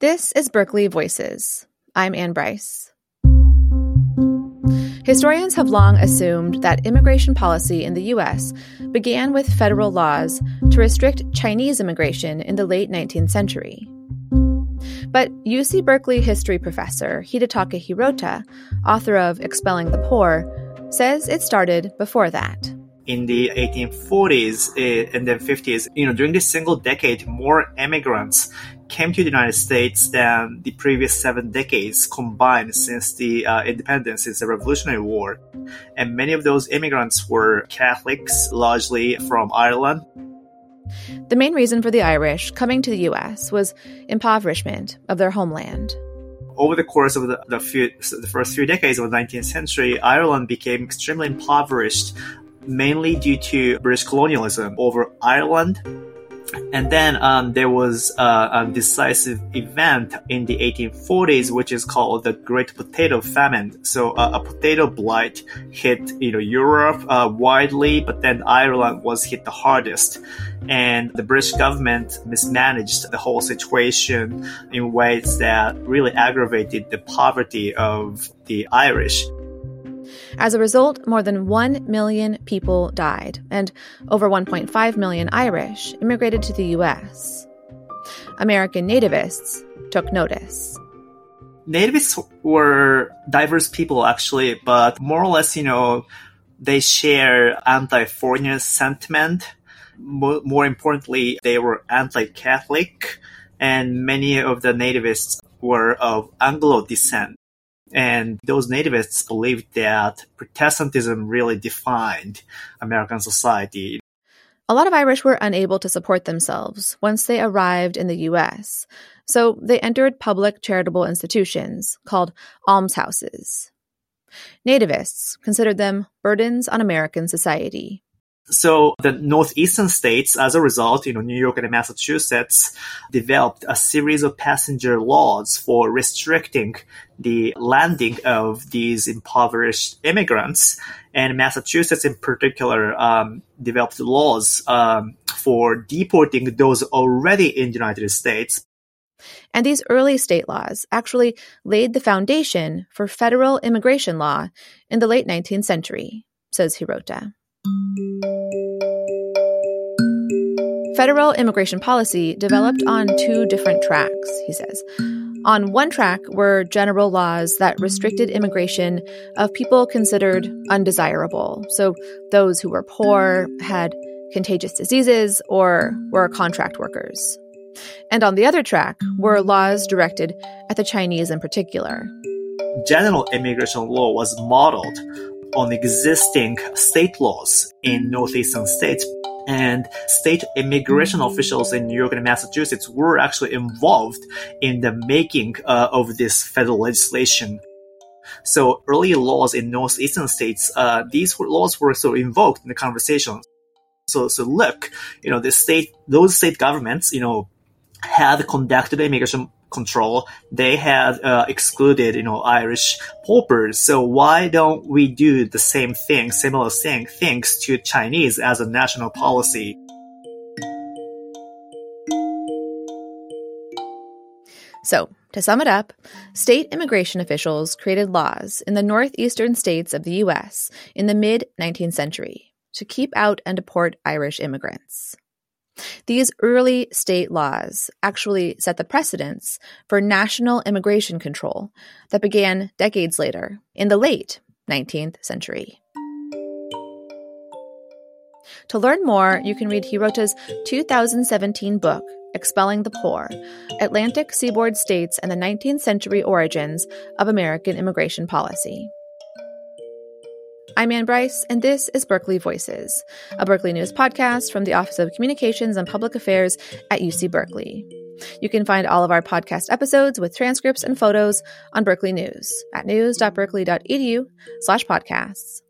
This is Berkeley Voices. I'm Anne Brice. Historians have long assumed that immigration policy in the U.S. began with federal laws to restrict Chinese immigration in the late 19th century. But UC Berkeley history professor Hidetaka Hirota, author of Expelling the Poor, says it started before that in the 1840s eh, and then 50s, you know, during this single decade, more immigrants came to the United States than the previous seven decades combined since the uh, independence, since the Revolutionary War. And many of those immigrants were Catholics, largely from Ireland. The main reason for the Irish coming to the U.S. was impoverishment of their homeland over the course of the, the, few, the, first few decades of the 19th century, Ireland became extremely impoverished mainly due to British colonialism over Ireland. And then um, there was uh, a decisive event in the 1840s, which is called the Great Potato Famine. So uh, a potato blight hit you know Europe uh, widely, but then Ireland was hit the hardest, and the British government mismanaged the whole situation in ways that really aggravated the poverty of the Irish. As a result, more than 1 million people died, and over 1.5 million Irish immigrated to the U.S. American nativists took notice. Nativists were diverse people, actually, but more or less, you know, they share anti-foreigner sentiment. More, more importantly, they were anti-Catholic, and many of the nativists were of Anglo descent. And those nativists believed that Protestantism really defined American society. A lot of Irish were unable to support themselves once they arrived in the U.S., so they entered public charitable institutions called almshouses. Nativists considered them burdens on American society. So the northeastern states, as a result, you know, New York and Massachusetts developed a series of passenger laws for restricting the landing of these impoverished immigrants. And Massachusetts in particular um, developed laws um, for deporting those already in the United States. And these early state laws actually laid the foundation for federal immigration law in the late 19th century, says Hirota. Federal immigration policy developed on two different tracks, he says. On one track were general laws that restricted immigration of people considered undesirable, so those who were poor, had contagious diseases, or were contract workers. And on the other track were laws directed at the Chinese in particular. General immigration law was modeled on existing state laws in northeastern states and state immigration officials in New York and Massachusetts were actually involved in the making uh, of this federal legislation. So early laws in northeastern states, uh, these laws were sort of invoked in the conversation. So, so look, you know, the state, those state governments, you know, had conducted immigration control, they had uh, excluded, you know, Irish paupers. So why don't we do the same thing, similar thing, things to Chinese as a national policy? So, to sum it up, state immigration officials created laws in the northeastern states of the U.S. in the mid 19th century to keep out and deport Irish immigrants. These early state laws actually set the precedence for national immigration control that began decades later, in the late 19th century. To learn more, you can read Hirota's 2017 book, Expelling the Poor Atlantic Seaboard States and the 19th Century Origins of American Immigration Policy. I'm Anne Brice, and this is Berkeley Voices, a Berkeley News podcast from the Office of Communications and Public Affairs at UC Berkeley. You can find all of our podcast episodes with transcripts and photos on Berkeley News at news.berkeley.edu slash podcasts.